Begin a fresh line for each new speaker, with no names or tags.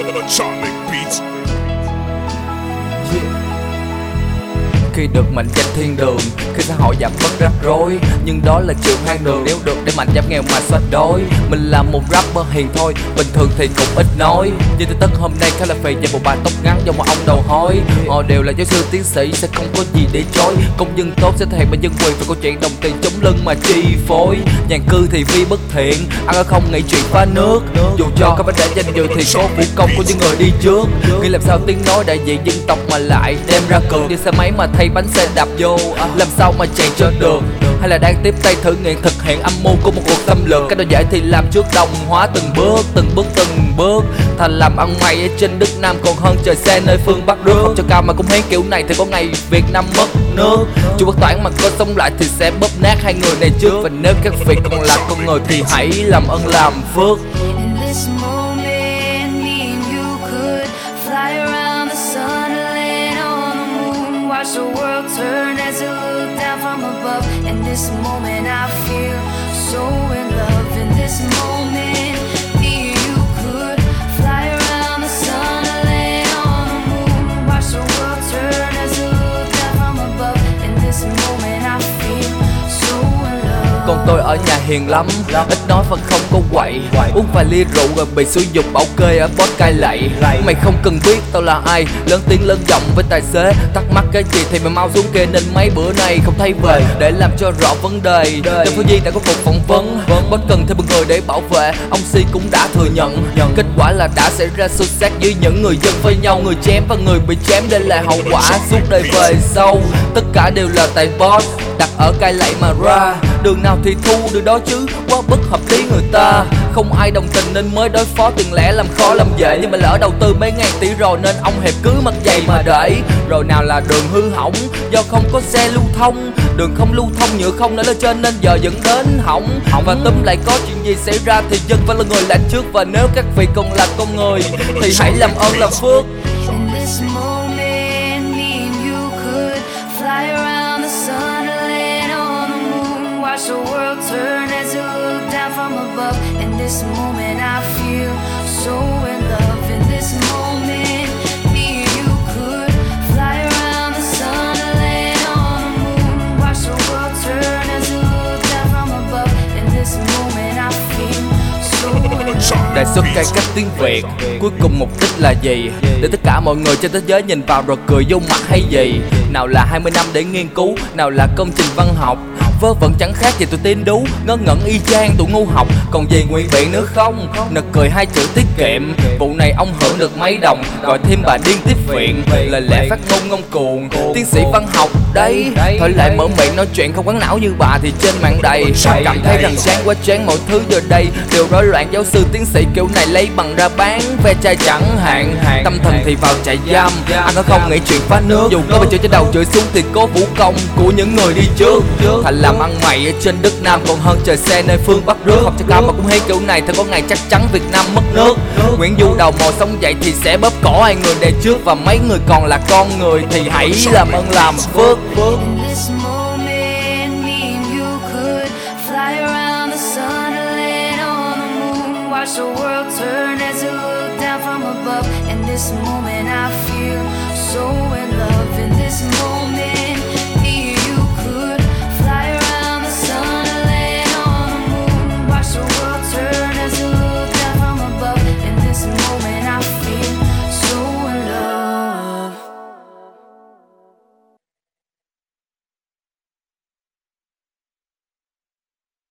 Atomic beats. Yeah.
Khi được mệnh danh thiên đường, khi xã hội giảm bớt rắc rối. Nhưng đó là trường hoang đường, nếu được để mạnh giảm nghèo mà xóa đói mình là một rapper hiền thôi, bình thường thì cũng ít nói. Nhưng tin tức hôm nay khá là phì và một bài tóc ngắn do một ông đầu hói họ đều là giáo sư tiến sĩ, sẽ không có gì để chối. Công dân tốt sẽ thèm hiện dân quyền và câu chuyện đồng tiền chống lưng mà chi phối. Nhàn cư thì vi bất thiện, ăn ở không nghĩ chuyện phá nước. Dù cho có vấn đề danh dự thì có vũ công của những người đi trước. Nghĩ làm sao tiếng nói đại diện dân tộc mà lại đem ra cường đi xe máy mà thay bánh xe đạp vô à, làm sao mà chạy trên đường? Hay là đang tiếp tay thử nghiệm thực hiện âm mưu của một cuộc xâm lược? Cái đồ giải thì làm trước đồng hóa từng bước từng bước từng bước. Thành làm ăn mày ở trên đất nam còn hơn trời xe nơi phương bắc nước. Không cho cao mà cũng hén kiểu này thì có ngày việt nam mất nước. Chú bất toán mà có sống lại thì sẽ bóp nát hai người này trước. Và nếu các vị còn là con người thì hãy làm ơn làm phước.
Turn as it look down from above. In this moment, I feel so in love. In this moment, con.
Còn tôi ở nhà hiền lắm. Ít nói và không có quậy. Uống vài ly rượu rồi bị sử dụng bảo kê ở bót cai lạy Mày không cần biết tao là ai. Lớn tiếng lớn giọng với tài xế. Thắc mắc cái gì thì mày mau xuống kê. Nên mấy bữa nay không thấy về Để làm cho rõ vấn đề. Đêm Phố Di đã có cuộc phỏng vấn. Bất cần thêm một người để bảo vệ. Ông Si cũng đã thừa nhận. Kết quả là đã xảy ra xô xát giữa những người dân với nhau. Người chém và người bị chém Đây là hậu quả suốt đời về sau. Tất cả đều là tại boss Đặt ở cai lạy mà ra. Đường nào thì thu đường đó chứ. Quá bất hợp lý người ta. Không ai đồng tình nên mới đối phó. Tiền lẻ làm khó làm dễ Nhưng mà lỡ đầu tư mấy ngàn tỷ rồi Nên ông hẹp cứ mặt dày mà để. Rồi nào là đường hư hỏng Do không có xe lưu thông. Đường không lưu thông nhựa không nữa lên trên Nên giờ dẫn đến hỏng. Và túm lại có chuyện gì xảy ra Thì dân phải là người lãnh trước. Và nếu các vị còn là con người Thì hãy làm ơn làm phước.
In this moment, me and you could fly around. This moment, I feel so in love. In this moment, me and you could fly around the sun and land on the moon. Watch the world turn as it look down from above. In this moment, I feel so in love.
Đề xuất cải cách tiếng Việt Cuối cùng mục đích là gì Để tất cả mọi người trên thế giới nhìn vào rồi cười vô mặt hay gì Nào là 20 năm để nghiên cứu Nào là công trình văn học Vớ vẩn chẳng khác gì tụi tin đú, Ngớ ngẩn y chang tụi ngu học. Còn gì nguyện biện nữa không? Nực cười hai chữ tiết kiệm. Vụ này ông hưởng được mấy đồng, Gọi thêm bà điên tiếp viện. Lời lẽ phát ngôn ngông cuồng, Tiến sĩ văn học đấy. Thôi lại mở miệng nói chuyện không quán não như bà Thì trên mạng đầy. Cảm thấy rằng sáng quá chán mọi thứ giờ đây. Đều rối loạn giáo sư tiến sĩ kiểu này lấy bằng ra bán Ve chai chẳng hạn. Tâm thần thì vào trại giam, Anh có không nghĩ chuyện phá nước. Dù có bị chửi trên đầu chửi xuống thì có vũ công Của những người đi trước. Thành làm làm ăn mày ở trên đất Nam Còn hơn trời xe nơi phương Bắc rước Học cho cao mà cũng hay kiểu này Thì có ngày chắc chắn Việt Nam mất nước Nguyễn Du đầu màu sống dậy thì sẽ bóp cỏ hai người đề trước Và mấy người còn là con người Thì hãy làm ơn làm phước
In. Watch the world turn as it look down from above. In this moment, I feel so in love. In this moment.